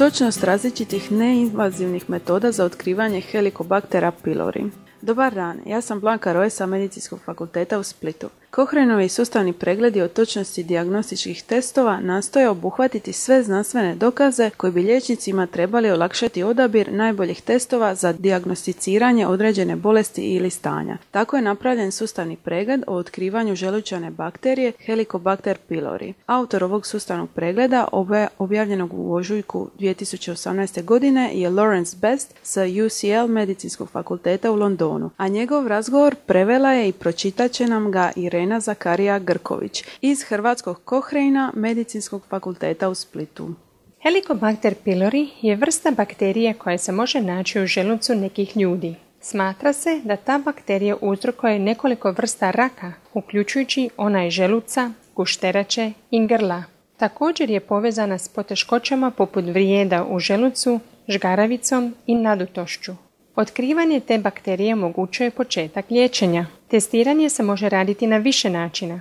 točnost različitih neinvazivnih metoda za otkrivanje Helicobactera pylori. Dobar dan, ja sam Blanka Roje sa Medicinskog fakulteta u Splitu. Kohrenovi sustavni pregledi o točnosti dijagnostičkih testova nastoje obuhvatiti sve znanstvene dokaze koji bi liječnicima trebali olakšati odabir najboljih testova za dijagnosticiranje određene bolesti ili stanja. Tako je napravljen sustavni pregled o otkrivanju želučane bakterije Helicobacter pylori. Autor ovog sustavnog pregleda objavljenog u ožujku 2018. godine je Lawrence Best sa UCL Medicinskog fakulteta u Londonu, a njegov razgovor prevela je i pročitat će nam ga i Irena Zakarija Grković iz Hrvatskog Kohreina Medicinskog fakulteta u Splitu. Helicobacter pylori je vrsta bakterije koja se može naći u želucu nekih ljudi. Smatra se da ta bakterija uzrokuje nekoliko vrsta raka, uključujući onaj želuca, gušterače i grla. Također je povezana s poteškoćama poput vrijeda u želucu, žgaravicom i nadutošću. Otkrivanje te bakterije omogućuje početak liječenja. Testiranje se može raditi na više načina.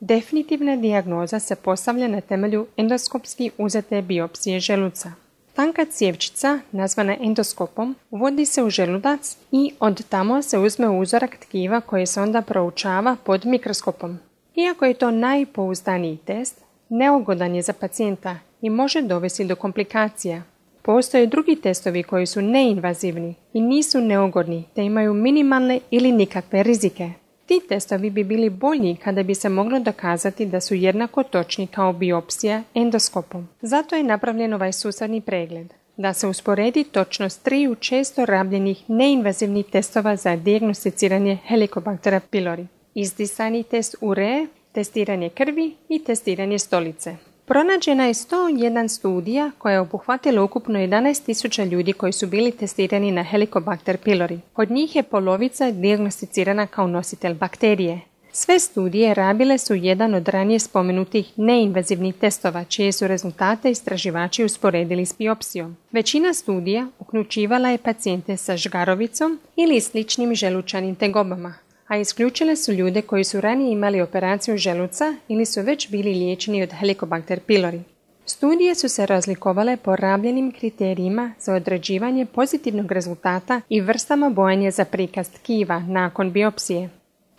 Definitivna dijagnoza se postavlja na temelju endoskopski uzete biopsije želuca. Tanka cijevčica, nazvana endoskopom, uvodi se u želudac i od tamo se uzme uzorak tkiva koji se onda proučava pod mikroskopom. Iako je to najpouzdaniji test, neugodan je za pacijenta i može dovesti do komplikacija. Postoje drugi testovi koji su neinvazivni i nisu neugodni te imaju minimalne ili nikakve rizike. Ti testovi bi bili bolji kada bi se moglo dokazati da su jednako točni kao biopsija endoskopom. Zato je napravljen ovaj sustavni pregled da se usporedi točnost triju često rabljenih neinvazivnih testova za dijagnosticiranje Helicobacter pylori. Izdisani test ure, testiranje krvi i testiranje stolice. Pronađena je 101 studija koja je obuhvatila ukupno 11.000 ljudi koji su bili testirani na Helicobacter pylori. Od njih je polovica dijagnosticirana kao nositelj bakterije. Sve studije rabile su jedan od ranije spomenutih neinvazivnih testova, čije su rezultate istraživači usporedili s biopsijom. Većina studija uključivala je pacijente sa žgarovicom ili sličnim želučanim tegobama, a isključile su ljude koji su ranije imali operaciju želuca ili su već bili liječeni od Helicobacter pylori. Studije su se razlikovale po rabljenim kriterijima za određivanje pozitivnog rezultata i vrstama bojanja za prikaz tkiva nakon biopsije.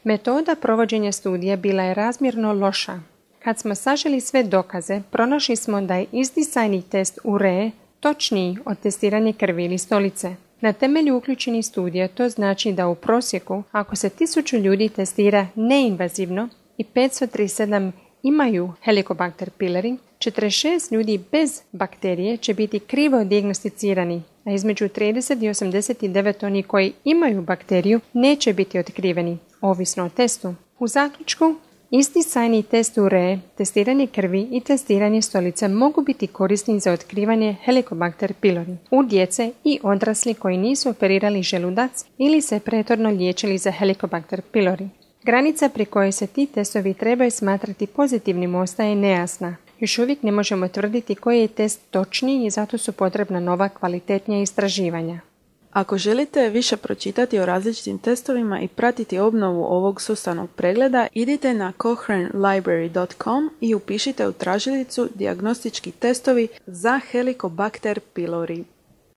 Metoda provođenja studija bila je razmjerno loša. Kad smo saželi sve dokaze, pronašli smo da je izdisajni test URE točniji od testiranja krvi ili stolice. Na temelju uključenih studija to znači da u prosjeku ako se tisuću ljudi testira neinvazivno i 537 imaju Helicobacter pylori, 46 ljudi bez bakterije će biti krivo dijagnosticirani, a između 30 i 89 oni koji imaju bakteriju neće biti otkriveni, ovisno o testu. U zaključku, Isti sajni test ure, testiranje krvi i testiranje stolice mogu biti korisni za otkrivanje Helicobacter pylori u djece i odrasli koji nisu operirali želudac ili se pretorno liječili za Helicobacter pylori. Granica pri kojoj se ti testovi trebaju smatrati pozitivnim ostaje nejasna. Još uvijek ne možemo tvrditi koji je test točniji i zato su potrebna nova kvalitetnija istraživanja. Ako želite više pročitati o različitim testovima i pratiti obnovu ovog sustavnog pregleda, idite na cochranelibrary.com i upišite u tražilicu diagnostički testovi za Helicobacter pylori.